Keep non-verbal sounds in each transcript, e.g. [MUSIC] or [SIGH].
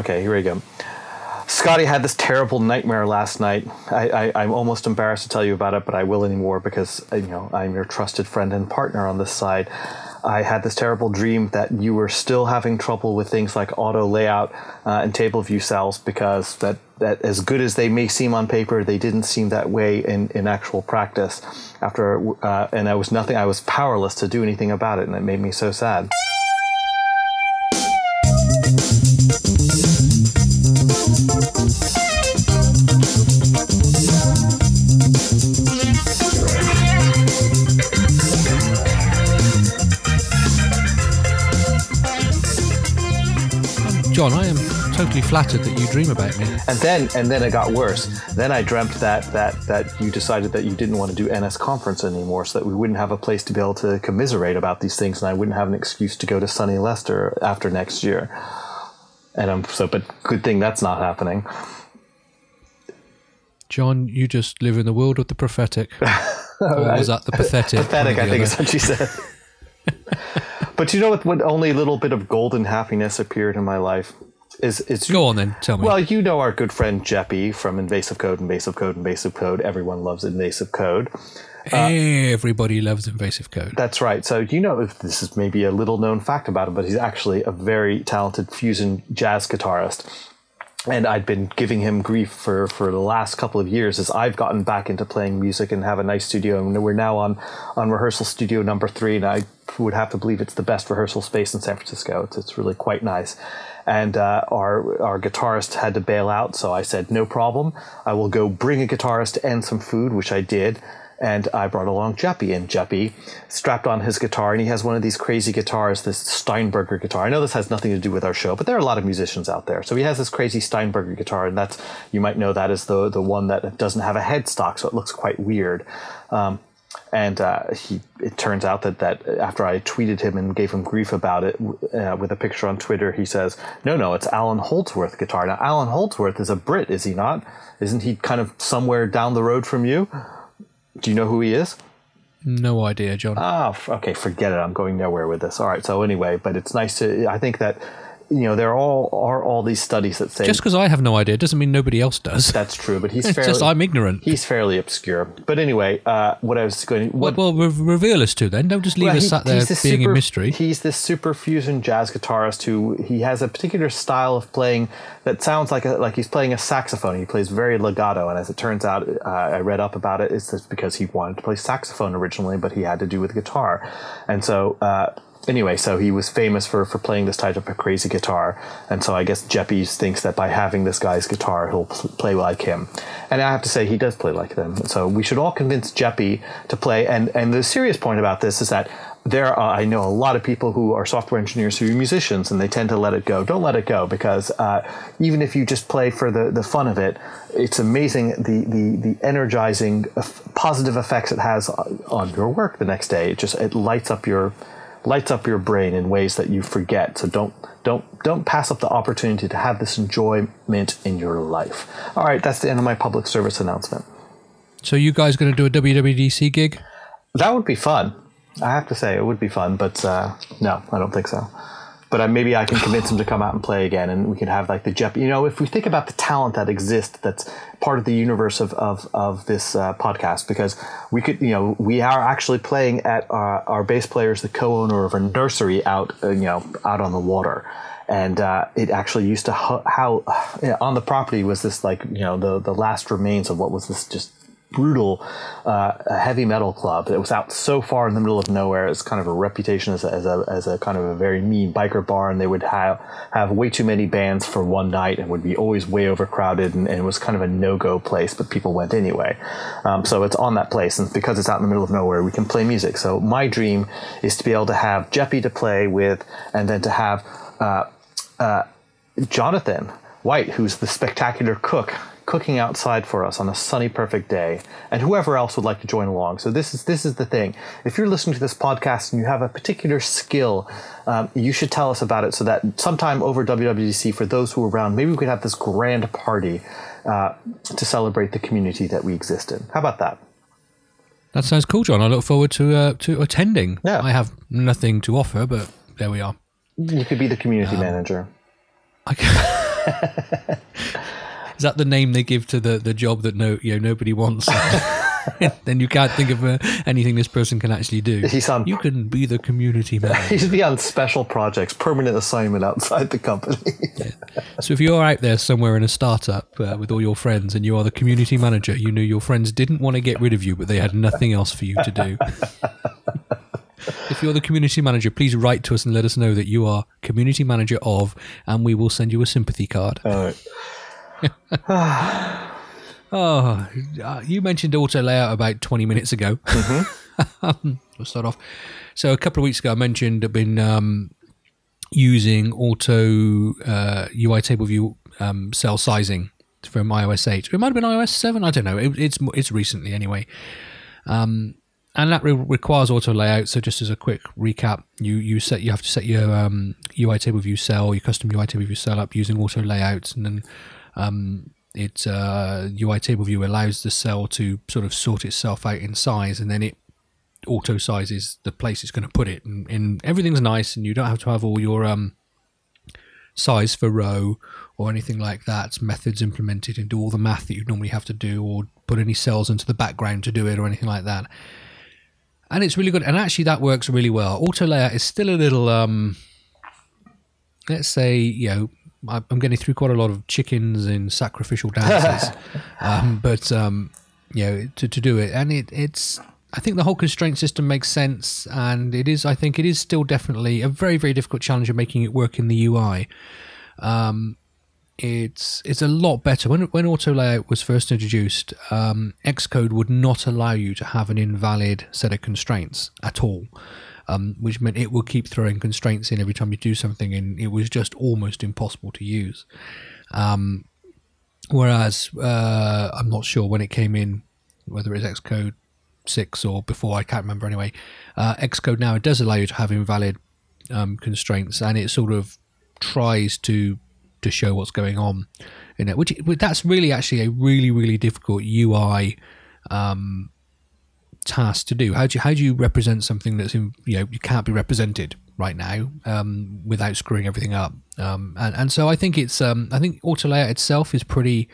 Okay, here we go. Scotty had this terrible nightmare last night. I, I, am almost embarrassed to tell you about it, but I will anymore because you know I'm your trusted friend and partner on this side. I had this terrible dream that you were still having trouble with things like auto layout uh, and table view cells because that, that as good as they may seem on paper, they didn't seem that way in, in actual practice. After uh, and I was nothing, I was powerless to do anything about it, and it made me so sad. Flattered that you dream about me. And then, and then it got worse. Then I dreamt that that that you decided that you didn't want to do NSConference anymore, so that we wouldn't have a place to be able to commiserate about these things, and I wouldn't have an excuse to go to sunny Leicester after next year. And I'm so, but good thing that's not happening. John, you just live in the world of the prophetic. [LAUGHS] or was that the [LAUGHS] pathetic? pathetic, I think is what she said. [LAUGHS] but you know what? What only a little bit of golden happiness appeared in my life is it's. Go on then, tell me. Well, you know our good friend Geppy from Invasive Code, Invasive Code, Invasive Code. Everyone loves Invasive Code. Uh, Everybody loves invasive code. That's right. So you know, this is maybe a little known fact about him, but he's actually a very talented fusion jazz guitarist and I'd been giving him grief for, for the last couple of years as I've gotten back into playing music and have a nice studio. And we're now on, on rehearsal studio number three, and I would have to believe it's the best rehearsal space in San Francisco. It's, it's really quite nice. And uh, our our guitarist had to bail out, so I said, no problem. I will go bring a guitarist and some food, which I did and I brought along Geppy, and Geppy strapped on his guitar, and he has one of these crazy guitars, this Steinberger guitar. I know this has nothing to do with our show, but there are a lot of musicians out there. So he has this crazy Steinberger guitar, and that's you might know that as the the one that doesn't have a headstock, so it looks quite weird. Um, and uh, he, it turns out that, that after I tweeted him and gave him grief about it uh, with a picture on Twitter, he says, "No, no, it's Allan Holdsworth guitar." Now, Allan Holdsworth is a Brit, is he not? Isn't he kind of somewhere down the road from you? Do you know who he is? No idea, John. Ah, okay, forget it. I'm going nowhere with this. All right. So anyway, but it's nice to. I think that you know there all are all these studies that say just because I have no idea doesn't mean nobody else does. That's true, but he's [LAUGHS] it's fairly, just I'm ignorant. He's fairly obscure. But anyway, uh, what I was going. What, well, well, reveal us to then. Don't just leave well, us he, sat there being super, a mystery. He's this super fusion jazz guitarist who he has a particular style of playing that sounds like a, like he's playing a saxophone. He plays very legato, and as it turns out, uh, I read up about it. It's just because he wanted to play saxophone originally, but he had to do with guitar, and so. Uh, anyway, so he was famous for, for playing this type of a crazy guitar. And so I guess Geppy thinks that by having this guy's guitar, he'll pl- play like him. And I have to say, he does play like them. So we should all convince Geppy to play. And, and the serious point about this is that there are, I know a lot of people who are software engineers who are musicians and they tend to let it go. Don't let it go because uh, even if you just play for the, the fun of it, it's amazing the, the, the energizing positive effects it has on your work the next day. It just, it lights up your, lights up your brain in ways that you forget. So don't don't don't pass up the opportunity to have this enjoyment in your life. All right, that's the end of my public service announcement. So you guys going to do a WWDC gig? That would be fun. I have to say it would be fun, but uh, no, I don't think so but uh, maybe I can convince him to come out and play again, and we can have like the Jeff. You know, if we think about the talent that exists, that's part of the universe of of, of this uh, podcast, because we could, you know, we are actually playing at our, our bass players, the co-owner of a nursery out, uh, you know, out on the water. And uh, it actually used to how [SIGHS] on the property was this like you know the the last remains of what was this just brutal uh, heavy metal club that was out so far in the middle of nowhere. It's kind of a reputation as a, as a, as a kind of a very mean biker bar, and they would have have way too many bands for one night and would be always way overcrowded, and, and it was kind of a no go place, but people went anyway. Um, so it's on that place, and because it's out in the middle of nowhere, we can play music. So my dream is to be able to have Geppy to play with, and then to have uh, uh, Jonathan White, who's the spectacular cook cooking outside for us on a sunny, perfect day, and whoever else would like to join along. So this is this is the thing. If you're listening to this podcast and you have a particular skill, um, you should tell us about it so that sometime over WWDC, for those who are around, maybe we could have this grand party uh, to celebrate the community that we exist in. How about that? That sounds cool, John. I look forward to uh, to attending. Yeah. I have nothing to offer, but there we are. You could be the community um, manager. I can. [LAUGHS] Is that the name they give to the, the job that no you know nobody wants? [LAUGHS] [LAUGHS] then you can't think of uh, anything this person can actually do. He's on- you can be the community manager. [LAUGHS] He's be on special projects, permanent assignment outside the company. So if you're out there somewhere in a startup uh, with all your friends and you are the community manager, you know your friends didn't want to get rid of you, but they had nothing else for you to do. if you're the community manager, please write to us and let us know that you are community manager of, and we will send you a sympathy card. All right. [SIGHS] Oh, uh, you mentioned auto layout about 20 minutes ago. [LAUGHS] we'll start off. So a couple of weeks ago, I mentioned I've been um, using auto uh, UITableView um, cell sizing from iOS 8. It might have been iOS 7. I don't know. It, it's it's recently anyway. Um, and that re- requires auto layout. So just as a quick recap, you you set you have to set your um, UITableViewCell, your custom UITableViewCell up using auto layouts, and then um, it uh, UITableView allows the cell to sort of sort itself out in size, and then it auto sizes the place it's going to put it, and, and everything's nice, and you don't have to have all your um, size for row or anything like that methods implemented and do all the math that you'd normally have to do, or put any cells into the background to do it, or anything like that. And it's really good, and actually that works really well. Auto layout is still a little um, let's say you know I'm getting through quite a lot of chickens in sacrificial dances, [LAUGHS] um, but um, you know to, to do it, and it, it's I think the whole constraint system makes sense, and it is I think it is still definitely a very very difficult challenge of making it work in the UI. Um, it's it's a lot better when when auto layout was first introduced. Um, Xcode would not allow you to have an invalid set of constraints at all um, which meant it would keep throwing constraints in every time you do something, and it was just almost impossible to use. Um, whereas uh, I'm not sure when it came in, whether it's Xcode six or before, I can't remember anyway. Uh, Xcode now it does allow you to have invalid um, constraints, and it sort of tries to to show what's going on in it, which that's really actually a really really difficult UI um, task to do. How do you, how do you represent something that's in, you know you can't be represented right now um, without screwing everything up? Um, and and so I think it's um, I think auto layout itself is pretty.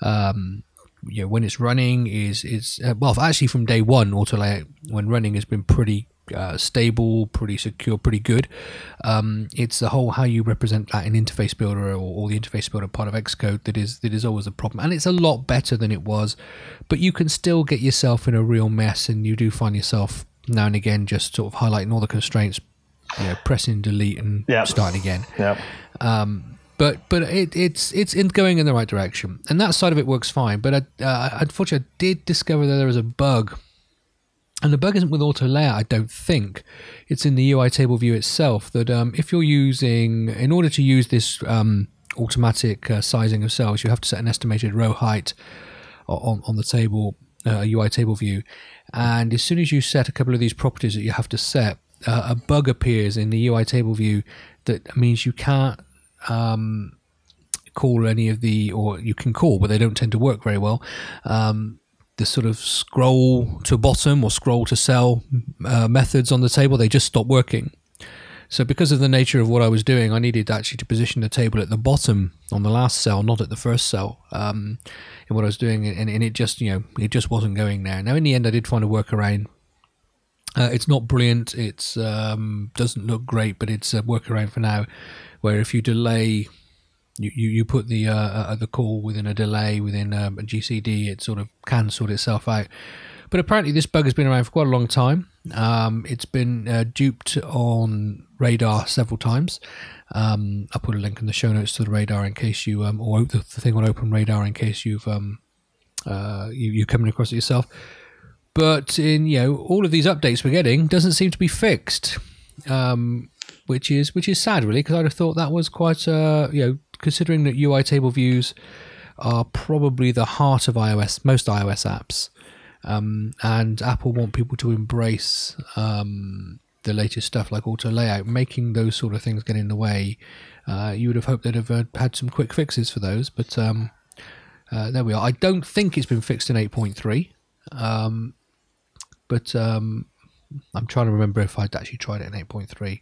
Um, you know, when it's running is is uh, well actually from day one auto layout when running has been pretty uh, stable, pretty secure, pretty good. Um, it's the whole how you represent that in interface builder or, or the interface builder part of Xcode that is that is always a problem, and it's a lot better than it was. But you can still get yourself in a real mess, and you do find yourself now and again just sort of highlighting all the constraints, you know, pressing delete and Yep. starting again Yep. but but it, it's it's in going in the right direction, and that side of it works fine. But I, uh, unfortunately, I did discover that there was a bug, and the bug isn't with auto layout. I don't think it's in the UITableView itself. That um, if you're using, in order to use this um, automatic uh, sizing of cells, you have to set an estimated row height on on the table uh, UITableView, and as soon as you set a couple of these properties that you have to set, uh, a bug appears in the UITableView that means you can't um, call any of the, or you can call, but they don't tend to work very well. Um, the sort of scroll to bottom or scroll to cell uh, methods on the table, they just stop working. So, because of the nature of what I was doing, I needed actually to position the table at the bottom on the last cell, not at the first cell, um, in what I was doing, and, and it just, you know, it just wasn't going there. Now, in the end, I did find a workaround. Uh, it's not brilliant. It's um, doesn't look great, but it's a workaround for now. Where if you delay, you, you, put the uh, uh, the call within a delay within um, a GCD, it sort of can sort itself out. But apparently, this bug has been around for quite a long time. Um, it's been uh, duped on Radar several times. Um, I'll put a link in the show notes to the Radar in case you, um, or the, thing on Open Radar in case you've um, uh, you, you're coming across it yourself but in you know all of these updates we're getting doesn't seem to be fixed um, which is which is sad really because I'd have thought that was quite uh, you know considering that UITableViews are probably the heart of iOS most iOS apps um, and Apple want people to embrace um, the latest stuff like auto layout making those sort of things get in the way uh, you would have hoped they'd have uh, had some quick fixes for those but um, uh, there we are I don't think it's been fixed in 8.3 um, but um, I'm trying to remember if I'd actually tried it in 8.3.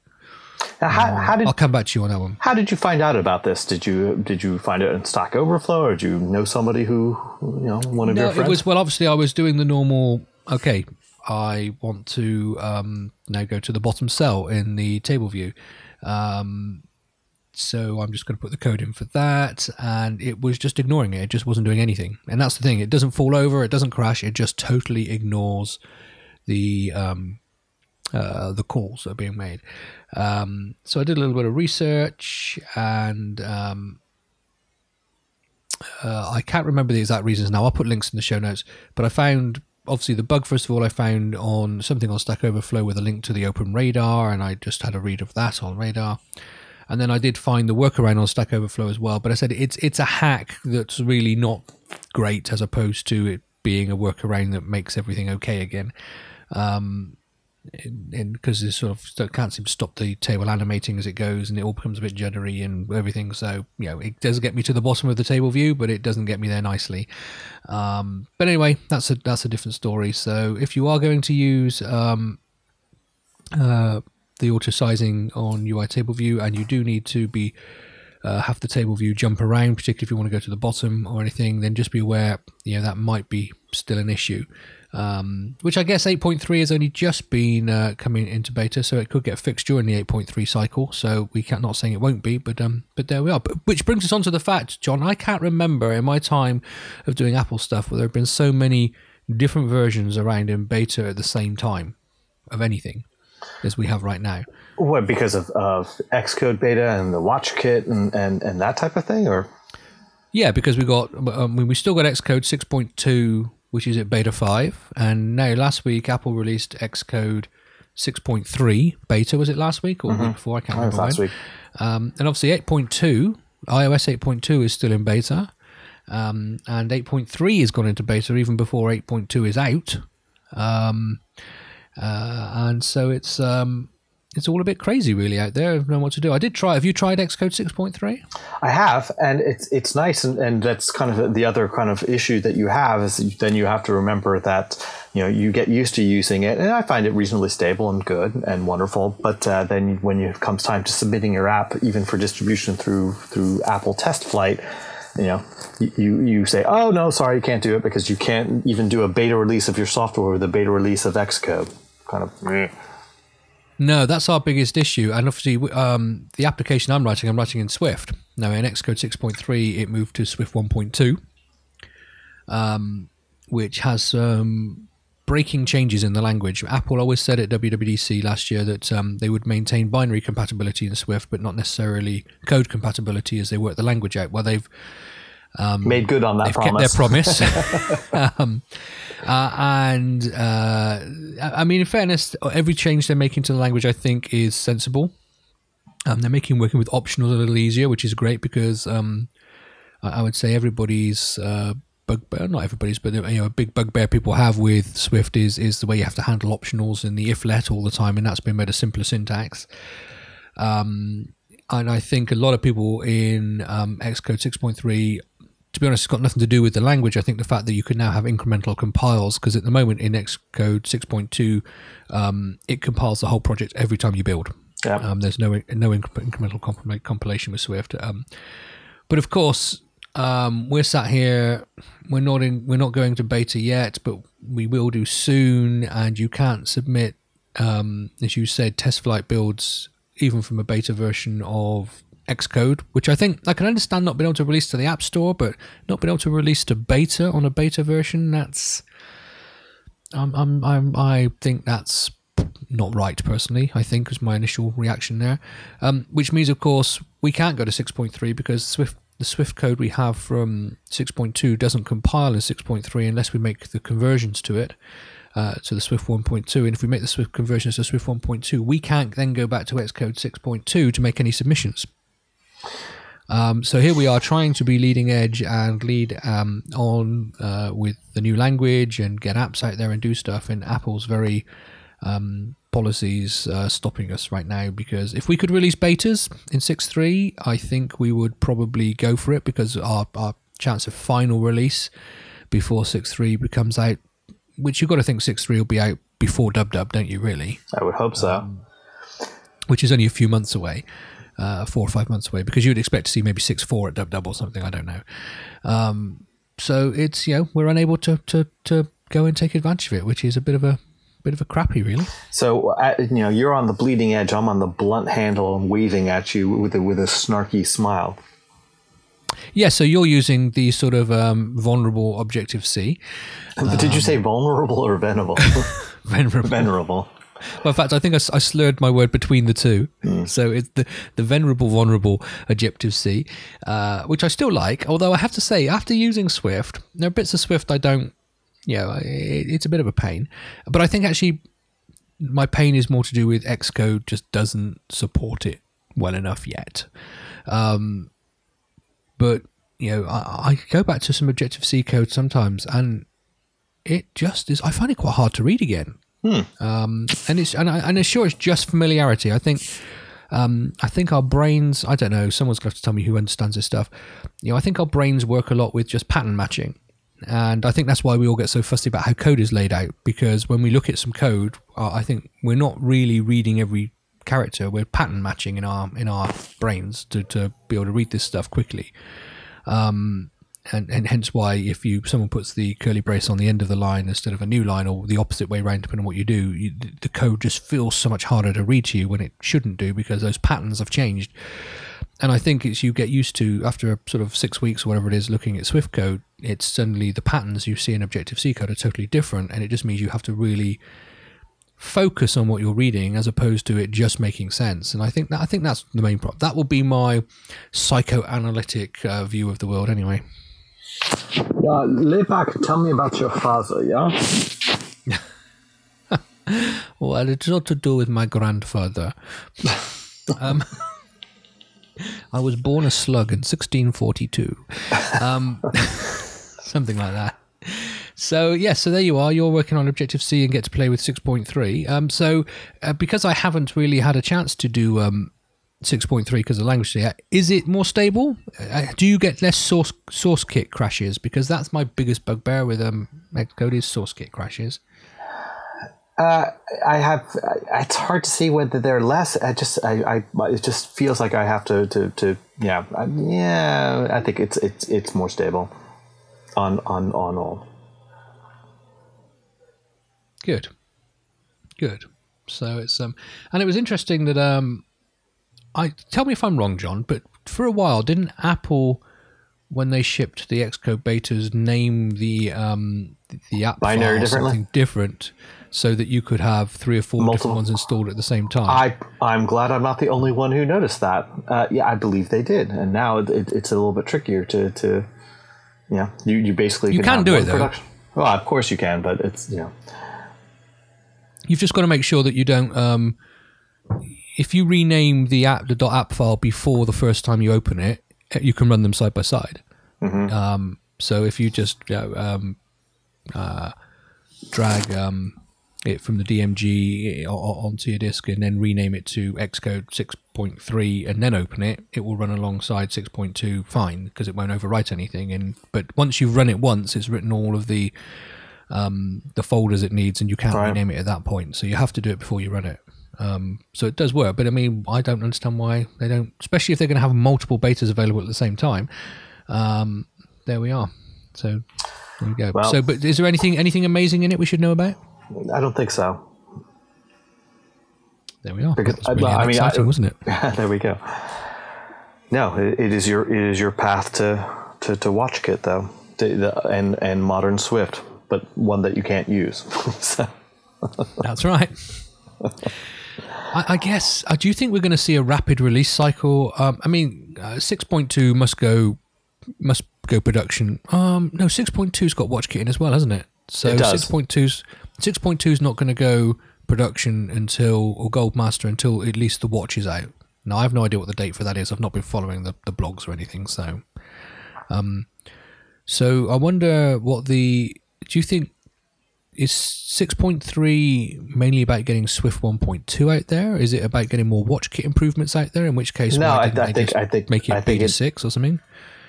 Now, how, how did I'll come back to you on that one. how did you find out about this? Did you did you find it in Stack Overflow, or did you know somebody who you know one of No, your it friends? was well. Obviously, I was doing the normal. Okay, I want to um, now go to the bottom cell in the table view. Um, so I'm just going to put the code in for that, and it was just ignoring it. It just wasn't doing anything, and that's the thing. It doesn't fall over. It doesn't crash. It just totally ignores the um, uh, the calls that are being made. Um, so I did a little bit of research, and um, uh, I can't remember the exact reasons now. I'll put links in the show notes. But I found obviously the bug first of all I found on something on Stack Overflow with a link to the Open Radar, and I just had a read of that on Radar. And then I did find the workaround on Stack Overflow as well. But I said it's it's a hack that's really not great as opposed to it being a workaround that makes everything okay again. Um, because it sort of can't seem to stop the table animating as it goes, and it all becomes a bit juddery and everything. So you know, it does get me to the bottom of the table view, but it doesn't get me there nicely. Um, but anyway, that's a that's a different story. So if you are going to use um, uh, the auto sizing on UITableView, and you do need to be uh, have the table view jump around, particularly if you want to go to the bottom or anything, then just be aware, you know, that might be still an issue. Um, which I guess 8.3 has only just been uh, coming into beta, so it could get fixed during the 8.3 cycle. So we can't not saying it won't be, but um, but there we are. But, which brings us on to the fact, John, I can't remember in my time of doing Apple stuff where there have been so many different versions around in beta at the same time of anything as we have right now. what because of, of Xcode beta and the WatchKit and, and, and that type of thing, or Yeah, because we got, um, we still got Xcode 6.2, which is at beta 5. And now last week, Apple released Xcode 6.3 beta. Was it last week or the week before? I can't remember. last when. week. Um, and obviously 8.2, iOS 8.2 is still in beta. Um, and 8.3 has gone into beta even before 8.2 is out. Um, uh, and so it's um, it's all a bit crazy really out there. I don't know what to do. I did try. Have you tried Xcode 6.3? I have, and it's it's nice, and, and that's kind of the other kind of issue that you have is then you have to remember that you know you get used to using it, and I find it reasonably stable and good and wonderful. But uh, then when it comes time to submitting your app, even for distribution through through Apple TestFlight, you know you you say, oh no, sorry, you can't do it because you can't even do a beta release of your software with a beta release of Xcode. Kind of. eh. No, that's our biggest issue. And obviously, um, the application I'm writing, I'm writing in Swift. Now, in Xcode 6.3, it moved to Swift 1.2, um, which has some breaking changes in the language. Apple always said at WWDC last year that um, they would maintain binary compatibility in Swift, but not necessarily code compatibility as they work the language out. Well, they've Made good on that they've promise. kept their promise. [LAUGHS] [LAUGHS] um, uh, and uh, I I mean, in fairness, every change they're making to the language, I think, is sensible. Um, they're making working with optionals a little easier, which is great because um, I, I would say everybody's uh, bugbear, not everybody's, but you know, a big bugbear people have with Swift is is the way you have to handle optionals and the if let all the time, and that's been made a simpler syntax. Um, and I think a lot of people in um, Xcode 6.3 to be honest, it's got nothing to do with the language. I think the fact that you can now have incremental compiles, because at the moment in Xcode 6.2, um, it compiles the whole project every time you build. Yeah. Um, there's no no incremental comp- compilation with Swift. Um, but of course, um, we're sat here. We're not in. We're not going to beta yet, but we will do soon. And you can't submit, um, as you said, TestFlight builds even from a beta version of Xcode, which I think I can understand not being able to release to the App Store, but not being able to release to beta on a beta version. That's I'm, I'm, I'm I think that's not right personally. I think was my initial reaction there, um, which means of course we can't go to 6.3 because Swift the Swift code we have from 6.2 doesn't compile in 6.3 unless we make the conversions to it. Uh, to the Swift 1.2, and if we make the Swift conversions to Swift 1.2, we can't then go back to Xcode 6.2 to make any submissions. Um, so here we are trying to be leading edge and lead um, on uh, with the new language and get apps out there and do stuff. And Apple's very um, policies uh, stopping us right now because if we could release betas in 6.3, I think we would probably go for it because our, our chance of final release before 6.3 becomes out, which you've got to think 6.3 will be out before Dub Dub, don't you, really? I would hope so. which is only a few months away, uh, four or five months away, because you would expect to see maybe six four at dub dub or something. I don't know. Um, so it's you know we're unable to to to go and take advantage of it, which is a bit of a bit of a crappy, really. So uh, you know you're on the bleeding edge. I'm on the blunt handle and waving at you with a, with a snarky smile. Yeah, so you're using the sort of um, vulnerable Objective C. Did you say vulnerable or venerable? [LAUGHS] Venerable. venerable. Well, in fact, I think I slurred my word between the two. So it's the, the venerable, vulnerable Objective C, uh, which I still like. Although I have to say, after using Swift, there are bits of Swift I don't, you know, it, it's a bit of a pain. But I think actually my pain is more to do with Xcode just doesn't support it well enough yet. Um, but, you know, I, I go back to some Objective C code sometimes and it just is, I find it quite hard to read again um, and it's and, I, and it's sure it's just familiarity. I think um, I think our brains. I don't know. Someone's have to tell me who understands this stuff. You know, I think our brains work a lot with just pattern matching, and I think that's why we all get so fussy about how code is laid out. Because when we look at some code, uh, I think we're not really reading every character. We're pattern matching in our in our brains to to be able to read this stuff quickly. Um, and, and hence why if you someone puts the curly brace on the end of the line instead of a new line or the opposite way around depending on what you do you, the code just feels so much harder to read to you when it shouldn't do because those patterns have changed. And I think it's you get used to after sort of six weeks or whatever it is looking at Swift code it's suddenly the patterns you see in Objective C code are totally different and it just means you have to really focus on what you're reading as opposed to it just making sense. And I think that I think that's the main problem. That will be my psychoanalytic uh, view of the world anyway Yeah, lay back tell me about your father. Yeah. [LAUGHS] Well, it's all to do with my grandfather. [LAUGHS] um, [LAUGHS] I was born a slug in 1642. Um, something like that. So, yeah, so there you are. You're working on Objective C and get to play with 6.3. Um, so, uh, because I haven't really had a chance to do um, 6.3 because of language yet, is it more stable? Uh, do you get less source SourceKit crashes? Because that's my biggest bugbear with um, Xcode is SourceKit crashes. I have. It's hard to see whether they're less. I just. I. I it just feels like I have to. To. to yeah. I, yeah. I think it's. It's. It's more stable. On. On. On all. Good. Good. So it's um and it was interesting that um I tell me if I'm wrong, John, but for a while didn't Apple when they shipped the Xcode betas name the um the app Binary something different so that you could have three or four Multiple- different ones installed at the same time. I. I'm glad I'm not the only one who noticed that. Uh, yeah, I believe they did, and now it, it, it's a little bit trickier to. to yeah. You. You basically. You can do it, though. Production. Well, of course you can, but it's you know. You've just got to make sure that you don't. Um, if you rename the app, the .app file before the first time you open it, eh, you can run them side by side. Um, so if you just you know, um, uh, drag um, it from the DMG o- onto your disk and then rename it to Xcode 6.3 and then open it, it will run alongside 6.2 fine because it won't overwrite anything. And but once you've run it once, it's written all of the um, the folders it needs, and you can't Right. rename it at that point. So you have to do it before you run it. Um, so it does work, but I mean, I don't understand why they don't, especially if they're going to have multiple betas available at the same time. Um, there we are. So there we go. Well- so, but is there anything anything amazing in it we should know about? I don't think so. There we are. Because- really well, I mean, exciting, I- wasn't it? [LAUGHS] there we go. No, it, it is your it is your path to to, to WatchKit though, the, the, and and modern Swift, but one that you can't use. [LAUGHS] so, That's right. [LAUGHS] I, I guess. Uh, do you think we're going to see a rapid release cycle? Um, I mean, uh, six point two must go must go production. Um, no, six point two's got WatchKit in as well, hasn't it? So six point two's six point two's not going to go production until or Goldmaster until at least the watch is out. Now I have no idea what the date for that is. I've not been following the, the blogs or anything. So, um, so I wonder what the do you think is 6.3 mainly about getting Swift 1.2 out there? Is it about getting more WatchKit improvements out there? In which case, No, I- didn't I think- I think- make it I think beta it- six or something.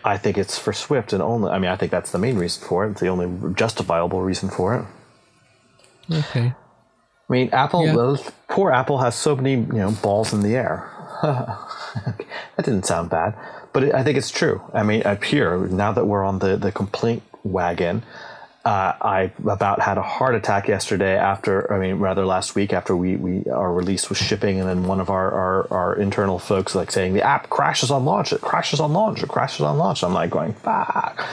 I think it's for Swift and only. I mean, I think that's the main reason for it. It's the only justifiable reason for it. Okay, I mean, Apple. Yeah. Well, poor Apple has so many you know balls in the air. [LAUGHS] that didn't sound bad, but it, I think it's true. I mean, up here now that we're on the the complaint wagon, uh, I about had a heart attack yesterday after, I mean, rather last week after we, we our release was shipping, and then one of our, our, our internal folks like saying the app crashes on launch, it crashes on launch, it crashes on launch. I'm like going fuck,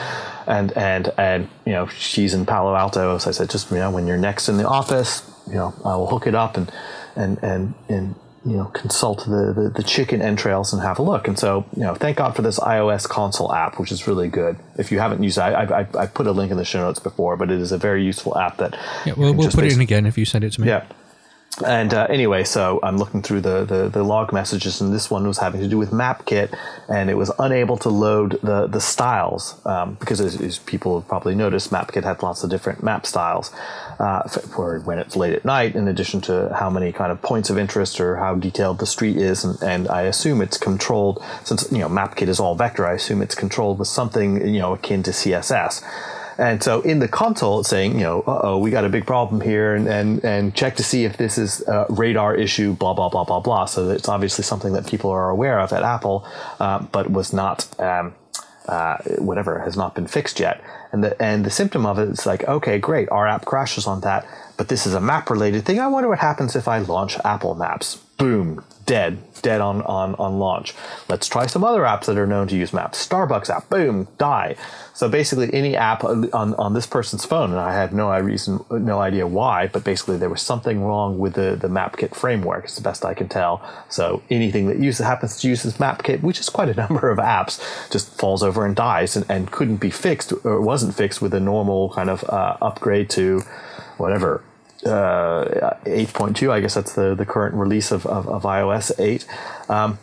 and and and you know she's in Palo Alto, so I said just you know when you're next in the office, you know I will hook it up and and and and you know consult the, the, the chicken entrails and have a look. And so you know thank god for this iOS console app which is really good. If you haven't used it i, I, I put a link in the show notes before but it is a very useful app that yeah we'll, we'll put it in again if you send it to me. Yeah and uh, anyway, so I'm looking through the, the, the, log messages, and this one was having to do with MapKit, and it was unable to load the, the styles um, because, as, as, people have probably noticed, MapKit had lots of different map styles uh, for when it's late at night, in addition to how many kind of points of interest or how detailed the street is. And, and I assume it's controlled, since you know MapKit is all vector, I assume it's controlled with something you know akin to CSS. And so in the console, it's saying, you know, oh, we got a big problem here, and, and, and check to see if this is a radar issue, blah, blah, blah, blah, blah. So it's obviously something that people are aware of at Apple, uh, but was not, um, uh, whatever, has not been fixed yet. And the, and the symptom of it is like, okay, great, our app crashes on that, but this is a map related thing. I wonder what happens if I launch Apple Maps. Boom, dead, dead on, on, on launch. Let's try some other apps that are known to use maps. Starbucks app, boom, die. So basically, any app on, on this person's phone, and I have no reason, no idea why, but basically there was something wrong with the, the MapKit framework. It's the best I can tell. So anything that uses happens to use this MapKit, which is quite a [LAUGHS] number of apps, just falls over and dies, and, and couldn't be fixed or wasn't fixed with a normal kind of uh, upgrade to whatever uh, 8.2. I guess that's the, the current release of, of, of iOS 8. Um,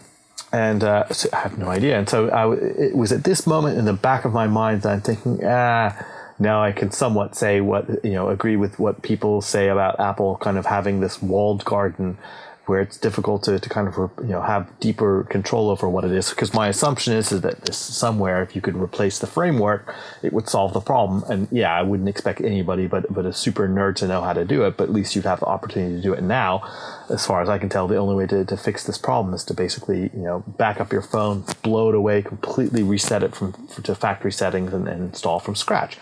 and uh, so I have no idea. And so I, it was at this moment in the back of my mind that I'm thinking, ah, now I can somewhat say what, you know, agree with what people say about Apple kind of having this walled garden where it's difficult to, to kind of you know have deeper control over what it is. Because my assumption is, is that this somewhere if you could replace the framework it would solve the problem. And yeah i wouldn't expect anybody but but a super nerd to know how to do it but at least you'd have the opportunity to do it now. As far as i can tell the only way to, to fix this problem is to basically you know back up your phone blow it away completely reset it from to factory settings and, and install from scratch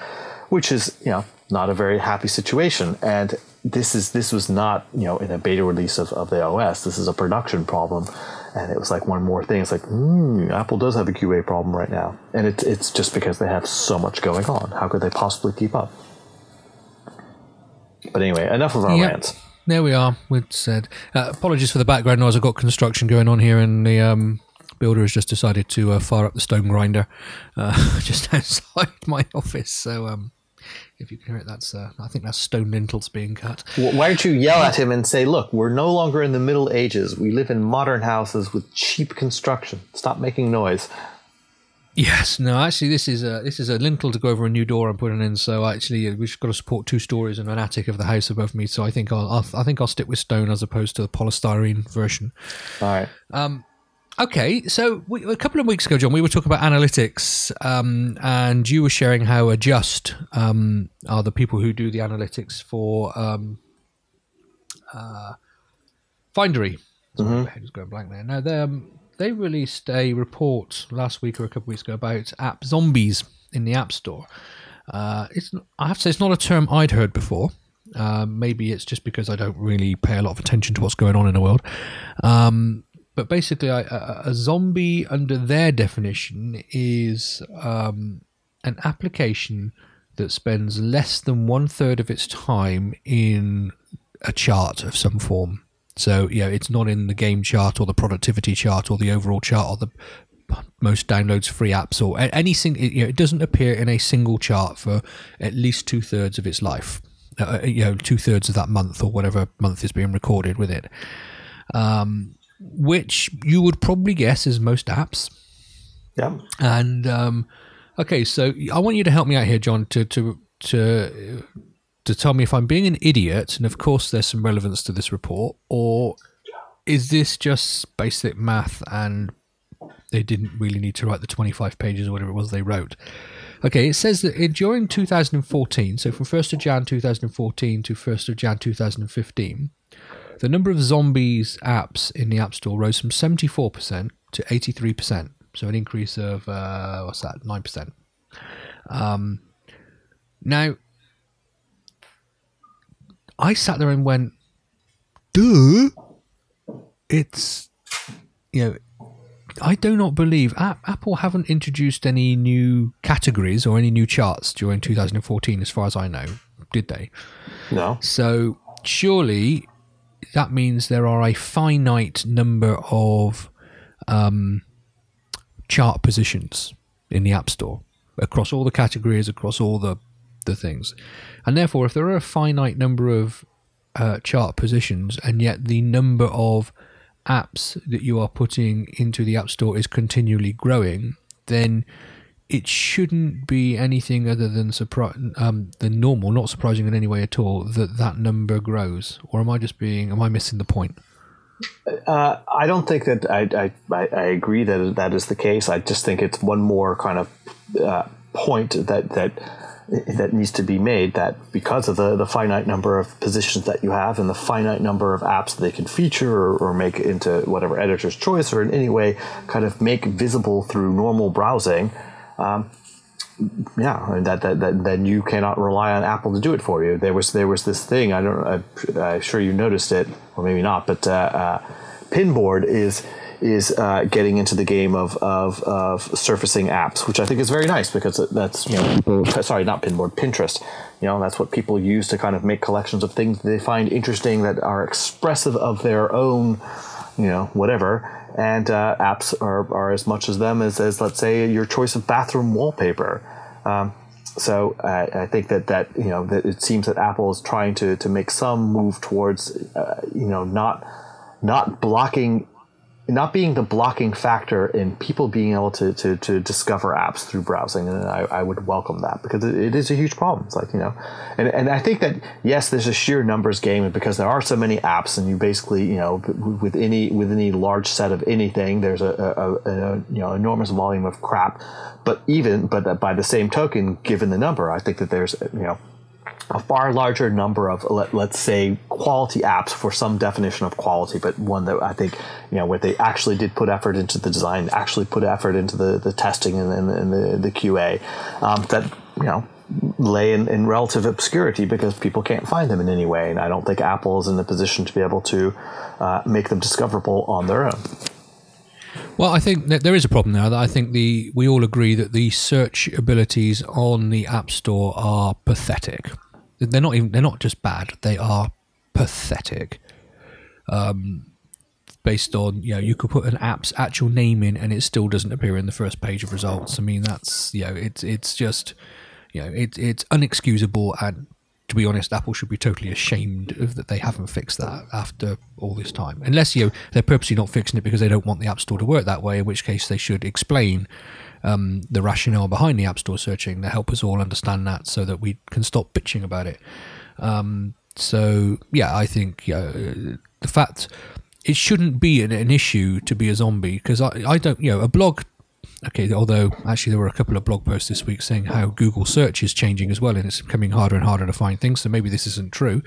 which is you know not a very happy situation. And this is this was not you know in a beta release of, of the OS. This is a production problem, and it was like one more thing. It's like mm, Apple does have a QA problem right now, and it's it's just because they have so much going on. How could they possibly keep up? But anyway, enough of our yep. rants. There we are. We said uh, apologies for the background noise. I've got construction going on here, and the um, builder has just decided to uh, fire up the stone grinder uh, [LAUGHS] just outside my office. So um, if you can hear it, that's uh, I think that's stone lintels being cut. Why don't you yell at him and say, "Look, we're no longer in the Middle Ages. We live in modern houses with cheap construction. Stop making noise." Yes, no, actually, this is a this is a lintel to go over a new door I'm putting in. So actually, we've got to support two stories and an attic of the house above me. So I think I'll, I'll I think I'll stick with stone as opposed to the polystyrene version. All right. Um, Okay, so we, a couple of weeks ago, John, we were talking about analytics, um, and you were sharing how Adjust um, are the people who do the analytics for um, uh, Findery. Mm-hmm. Head is going blank there. Now they um, they released a report last week or a couple of weeks ago about app zombies in the App Store. Uh, it's I have to say it's not a term I'd heard before. Uh, maybe it's just because I don't really pay a lot of attention to what's going on in the world. Um, but basically, a, a, zombie, under their definition, is um, an application that spends less than one third of its time in a chart of some form. So, yeah, it's not in the game chart or the productivity chart or the overall chart or the most downloads free apps or anything. You know, it doesn't appear in a single chart for at least two thirds of its life. Uh, uh you know, two thirds of that month or whatever month is being recorded with it. Um, which you would probably guess is most apps. Yeah. And um, okay, so I want you to help me out here, John, to to to to tell me if I'm being an idiot, and of course there's some relevance to this report, or is this just basic math and they didn't really need to write the 25 pages or whatever it was they wrote? Okay, it says that during 2014, so from 1st of Jan 2014 to 1st of Jan 2015, the number of zombies apps in the App Store rose from 74% to 83%. So an increase of, uh, what's that, 9%. Um, now, I sat there and went, duh. It's, you know, I do not believe Apple haven't introduced any new categories or any new charts during 2014, as far as I know, did they? No. So surely that means there are a finite number of um, chart positions in the App Store across all the categories, across all the the things, and therefore, if there are a finite number of uh, chart positions, and yet the number of apps that you are putting into the App Store is continually growing, then it shouldn't be anything other than surpri- um, than normal, not surprising in any way at all that that number grows. Or am I just being? Am I missing the point? Uh, I don't think that I, I, I agree that that is the case. I just think it's one more kind of uh, point that that that needs to be made that because of the, the finite number of positions that you have and the finite number of apps that they can feature or, or make into whatever editor's choice or in any way kind of make visible through normal browsing, um, yeah, that, that, that then you cannot rely on Apple to do it for you. There was there was this thing I don't I, am sure you noticed it or maybe not, but uh, uh, Pinboard is is uh, getting into the game of, of, of surfacing apps, which I think is very nice because that's you know sorry not Pinboard Pinterest. You know that's what people use to kind of make collections of things they find interesting that are expressive of their own you know whatever. And uh, apps are, are as much as them as, as let's say your choice of bathroom wallpaper. Um, so I think that that you know that it seems that Apple is trying to to make some move towards uh, you know not not blocking not being the blocking factor in people being able to, to, to discover apps through browsing. And I, I would welcome that because it, it is a huge problem. It's like, you know, and, and I think that, yes, there's a sheer numbers game because there are so many apps and you basically, you know, with any, with any large set of anything, there's a, a, a, uh, you know, enormous volume of crap. But even, but by the same token, given the number, I think that there's, you know, a far larger number of let, us say quality apps for some definition of quality but one that i think you know where they actually did put effort into the design actually put effort into the, the testing and, and, and the, the qa um, that you know lay in, in, relative obscurity because people can't find them in any way and i don't think apple is in the position to be able to uh, make them discoverable on their own well, I think that there is a problem now. That I think the we all agree that the search abilities on the App Store are pathetic. They're not even. They're not just bad. They are pathetic. Um, based on you know you could put an app's actual name in and it still doesn't appear in the first page of results. I mean that's you know it's it's just you know it, it's unexcusable and to be honest, Apple should be totally ashamed of that they haven't fixed that after all this time. Unless you know, they're purposely not fixing it because they don't want the App Store to work that way, in which case they should explain um, the rationale behind the App Store searching to help us all understand that so that we can stop bitching about it. Um, so, yeah, I think uh, the fact it shouldn't be an, an issue to be a zombie because I, I don't, you know, a blog okay, although actually there were a couple of blog posts this week saying how Google search is changing as well and it's becoming harder and harder to find things, so maybe this isn't true.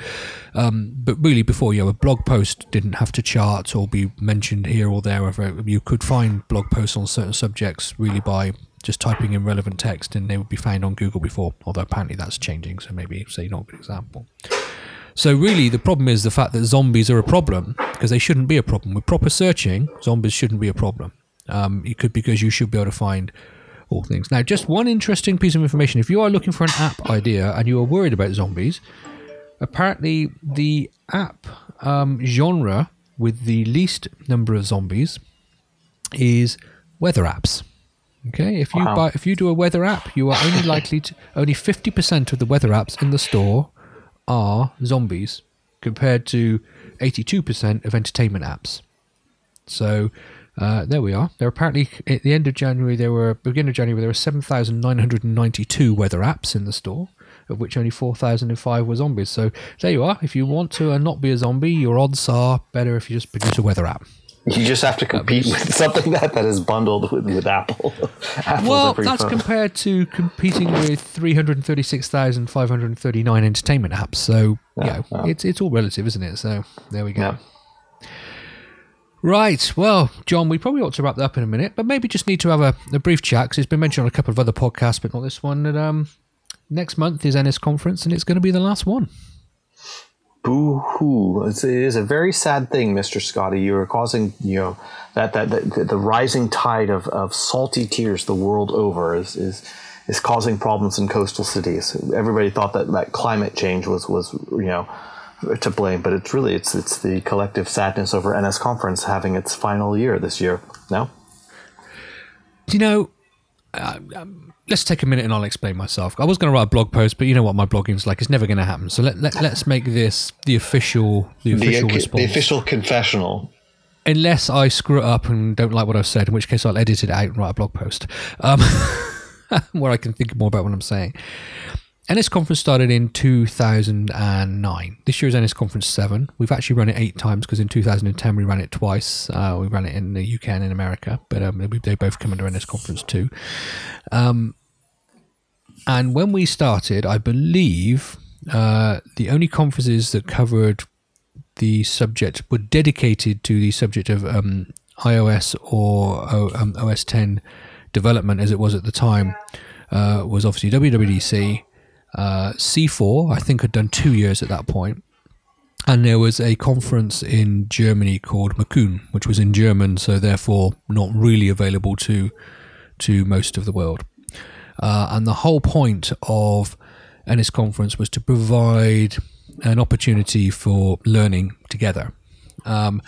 Um, but really, before you know, a blog post didn't have to chart or be mentioned here or there. You could find blog posts on certain subjects really by just typing in relevant text and they would be found on Google before, although apparently that's changing, so maybe say not a good example. So really, the problem is the fact that zombies are a problem because they shouldn't be a problem. With proper searching, zombies shouldn't be a problem. Um, it could because you should be able to find all things. Now, just one interesting piece of information: if you are looking for an app idea and you are worried about zombies, apparently the app um, genre with the least number of zombies is weather apps. Okay, if you wow. buy if you do a weather app, you are only [LAUGHS] likely to only fifty percent of the weather apps in the store are zombies, compared to eighty two percent of entertainment apps. So uh, there we are. There apparently at the end of January, there were beginning of January, there were seven thousand nine hundred and ninety-two weather apps in the store, of which only four thousand and five were zombies. So there you are. If you want to uh, not be a zombie, your odds are better if you just produce a weather app. You just have to compete with [LAUGHS] something that, that is bundled with, with Apple. [LAUGHS] Apple's well, that's phone. compared to competing with 336,539 entertainment apps. So, yeah, it's it's all relative, isn't it? So, there we go. Yeah. Right. Well, John, we probably ought to wrap that up in a minute, but maybe just need to have a, a brief chat because it's been mentioned on a couple of other podcasts, but not this one. That um, next month is NSConference, and it's going to be the last one. Boo hoo! It is a very sad thing, Mister Scotty. You are causing you know that that, that the rising tide of, of salty tears the world over is is is causing problems in coastal cities. Everybody thought that, that climate change was was you know to blame, but it's really it's it's the collective sadness over NSConference having its final year this year. No, Do you know? Uh, um, let's take a minute and I'll explain myself. I was going to write a blog post, but you know what my blogging's like; it's never going to happen. So let, let let's make this the official the the, official the response. official confessional. Unless I screw it up and don't like what I've said, in which case I'll edit it out and write a blog post um, [LAUGHS] where I can think more about what I'm saying. NSConference started in 2009. This year is NSConference 7. We've actually run it eight times because in 2010 we ran it twice. Uh, we ran it in the UK and in America, but um, they both come under NSConference 2. Um, and when we started, I believe uh, the only conferences that covered the subject were dedicated to the subject of um, iOS or O- um, OS 10 development, as it was at the time, uh, was obviously WWDC. Uh, C4, I think, had done two years at that point. And there was a conference in Germany called Macoun, which was in German, so therefore not really available to to most of the world. Uh, and the whole point of NSConference was to provide an opportunity for learning together. Um,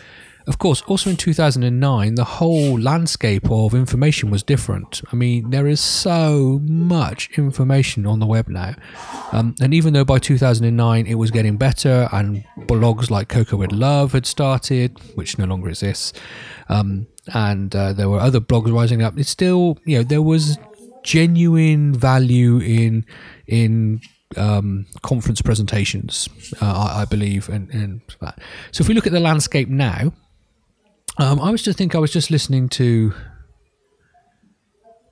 of course, also in 2009, the whole landscape of information was different. I mean, there is so much information on the web now. Um, and even though by 2009 it was getting better and blogs like Cocoa with Love had started, which no longer exists, um, and uh, there were other blogs rising up, it's still, you know, there was genuine value in in um, conference presentations, uh, I, I believe, and, and. So if we look at the landscape now, um, I was just think I was just listening to.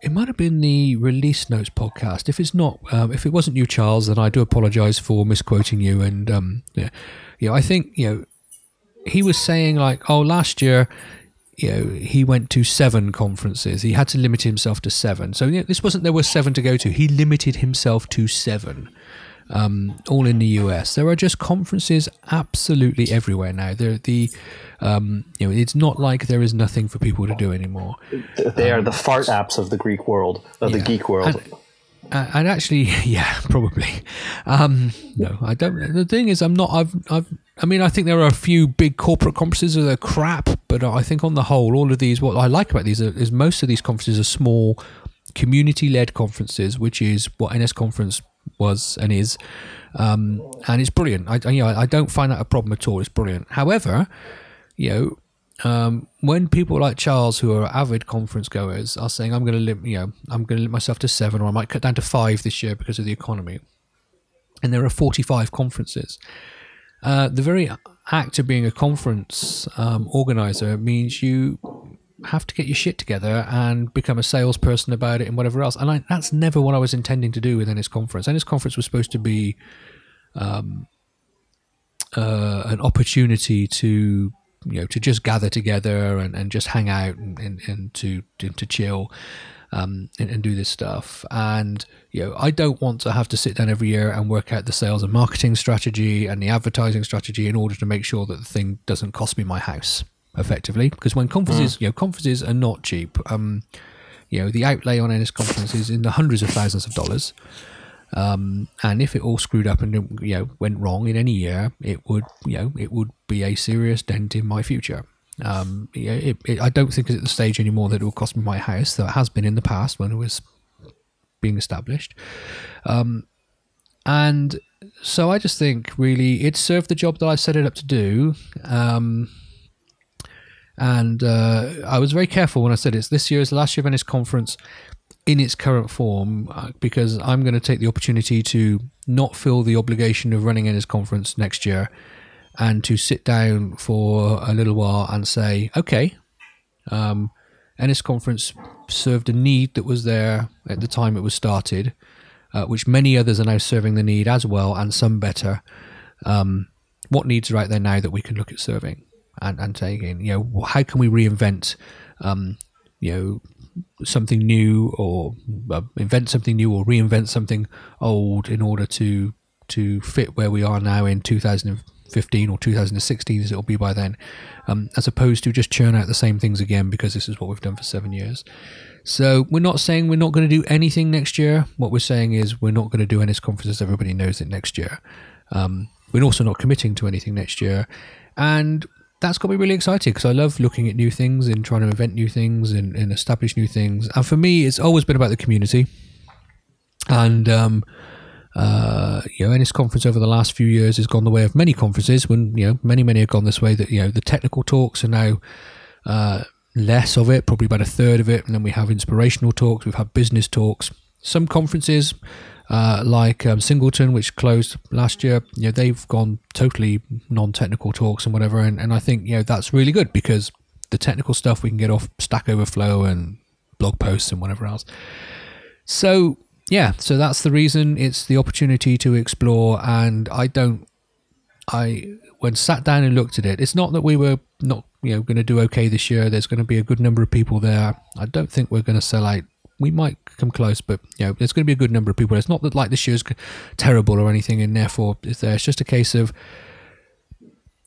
It might have been the release notes podcast. If it's not, um, if it wasn't you, Charles, then I do apologise for misquoting you. And um, yeah, I think you know he was saying like, oh, last year, you know, he went to seven conferences. He had to limit himself to seven. So you know, this wasn't there were seven to go to. He limited himself to seven um, all in the US. There are just conferences absolutely everywhere now. There, the um, you know, it's not like there is nothing for people to do anymore. They are the fart apps of the Greek world, of the geek world. And, uh, and actually, [LAUGHS] yeah, probably. Um, no, I don't. The thing is, I'm not. I've. I've. I mean, I think there are a few big corporate conferences that are crap, but I think on the whole, all of these. What I like about these is most of these conferences are small, community-led conferences, which is what NSConference was and is, um, and it's brilliant. I, you know, I don't find that a problem at all. It's brilliant. However, you know, um, when people like Charles, who are avid conference goers, are saying, "I'm going to limit, you know, I'm going to limit myself to seven, or I might cut down to five this year because of the economy," and there are 45 conferences. Uh, the very act of being a conference um, organizer means you have to get your shit together and become a salesperson about it and whatever else. And I, that's never what I was intending to do with NSConference. NS conference was supposed to be uh, an opportunity to you know to just gather together and, and just hang out and, and, and to, to to chill um, and, and do this stuff. And you know, I don't want to have to sit down every year and work out the sales and marketing strategy and the advertising strategy in order to make sure that the thing doesn't cost me my house effectively. Because when conferences, you know, conferences are not cheap. Um, you know, the outlay on NSConference's in the hundreds of thousands of dollars. Um, and if it all screwed up and you know went wrong in any year, it would you know it would be a serious dent in my future. Um, yeah, it, it, I don't think it's at the stage anymore that it will cost me my house. Though it has been in the past when it was being established. Um, and so I just think really it served the job that I set it up to do. And uh, I was very careful when I said it's this year is the last year Venice conference in its current form uh, because I'm going to take the opportunity to not feel the obligation of running NSConference next year and to sit down for a little while and say, okay, Um, NSConference served a need that was there at the time it was started, uh, which many others are now serving the need as well, and some better. Um, what needs are out there now that we can look at serving and, and taking? You know, how can we reinvent, um, you know, something new or uh, invent something new or reinvent something old in order to to fit where we are now in 2015 or 2016 as it'll be by then um, as opposed to just churn out the same things again because this is what we've done for seven years. So we're not saying we're not going to do anything next year. What we're saying is we're not going to do NSConferences. Everybody knows it next year. Um, we're also not committing to anything next year. And that's got me really excited because I love looking at new things and trying to invent new things and, and, establish new things. And for me, it's always been about the community. And um, uh, you know, NSConference over the last few years has gone the way of many conferences. When you know, many many have gone this way. That you know, the technical talks are now uh, less of it, probably about a third of it, and then we have inspirational talks. We've had business talks. Some conferences uh, like um, Singleton, which closed last year, you know, they've gone totally non-technical talks and whatever, and, and I think you know that's really good because the technical stuff we can get off Stack Overflow and blog posts and whatever else. So yeah, so that's the reason. It's the opportunity to explore, and I don't. I when sat down and looked at it, it's not that we were not you know going to do okay this year. There's going to be a good number of people there. I don't think we're going to sell out we might come close, but you know, there's going to be a good number of people. It's not that like this year's terrible or anything, and therefore it's there. It's just a case of,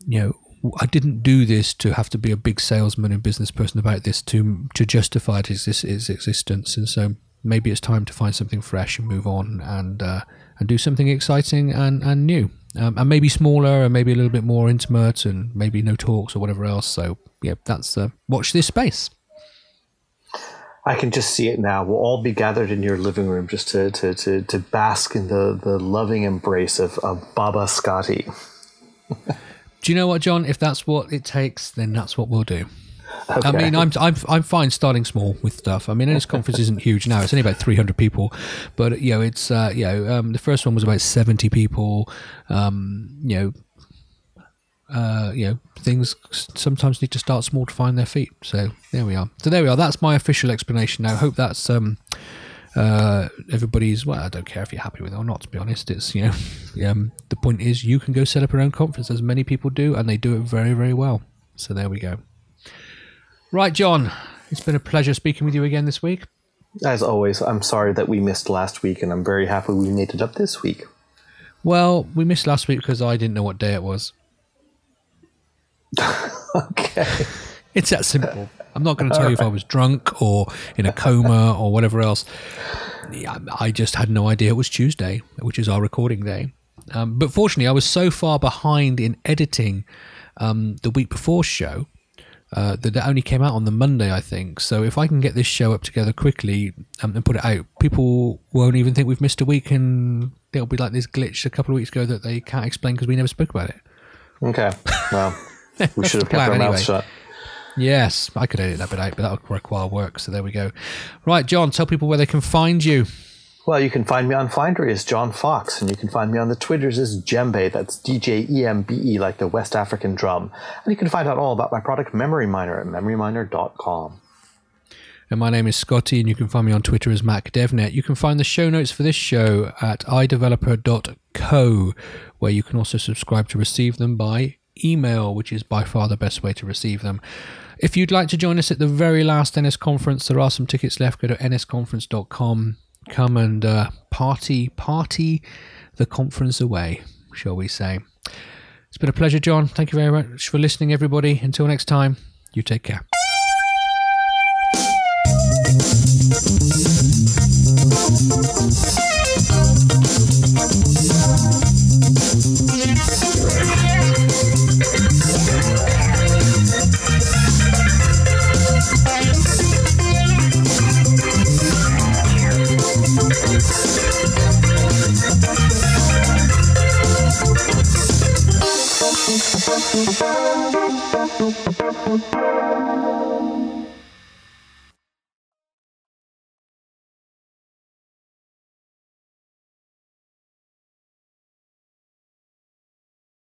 you know, I didn't do this to have to be a big salesman and business person about this to to justify its, its existence, and so maybe it's time to find something fresh and move on and uh, and do something exciting and and new, um, and maybe smaller and maybe a little bit more intimate and maybe no talks or whatever else. So yeah, that's uh, watch this space. I can just see it now. We'll all be gathered in your living room just to, to, to, to bask in the, the loving embrace of, of Baba Scotty. [LAUGHS] do you know what, John? If that's what it takes, then that's what we'll do. Okay. I mean, I'm, I'm I'm fine starting small with stuff. I mean, this conference isn't [LAUGHS] huge now; it's only about 300 people, but you know, it's uh, you know, um, the first one was about 70 people. Um, you know, uh, you know, things sometimes need to start small to find their feet. So there we are. So there we are. That's my official explanation. Now, I hope that's um, uh, everybody's. Well, I don't care if you're happy with it or not. To be honest, it's you know, [LAUGHS] um, the point is you can go set up your own conference, as many people do, and they do it very, very well. So there we go. Right, John. It's been a pleasure speaking with you again this week. As always, I'm sorry that we missed last week, and I'm very happy we made it up this week. Well, we missed last week because I didn't know what day it was. [LAUGHS] okay. It's that simple. I'm not going to tell you if I was drunk or in a coma or whatever else. I just had no idea it was Tuesday, which is our recording day. Um, but fortunately, I was so far behind in editing um, the week before show uh, that it only came out on the Monday, I think. So if I can get this show up together quickly um, and put it out, people won't even think we've missed a week, and it'll be like this glitch a couple of weeks ago that they can't explain because we never spoke about it. Okay. Well. [LAUGHS] We should have kept our anyway. shut. Yes, I could edit that bit out, but that would require work. So there we go. Right, John, tell people where they can find you. Well, you can find me on Findery as John Fox, and you can find me on the Twitters as Djembe. That's D J E M B E, like the West African drum. And you can find out all about my product Memory Miner at memoryminer.com. And my name is Scotty, and you can find me on Twitter as MacDevNet. You can find the show notes for this show at iDeveloper.co, where you can also subscribe to receive them by email, which is by far the best way to receive them. If you'd like to join us at the very last NSConference, there are some tickets left. Go to nsconference.com. Come and uh, party, party the conference away, shall we say. It's been a pleasure, John. Thank you very much for listening, everybody. Until next time, you take care. Thank you.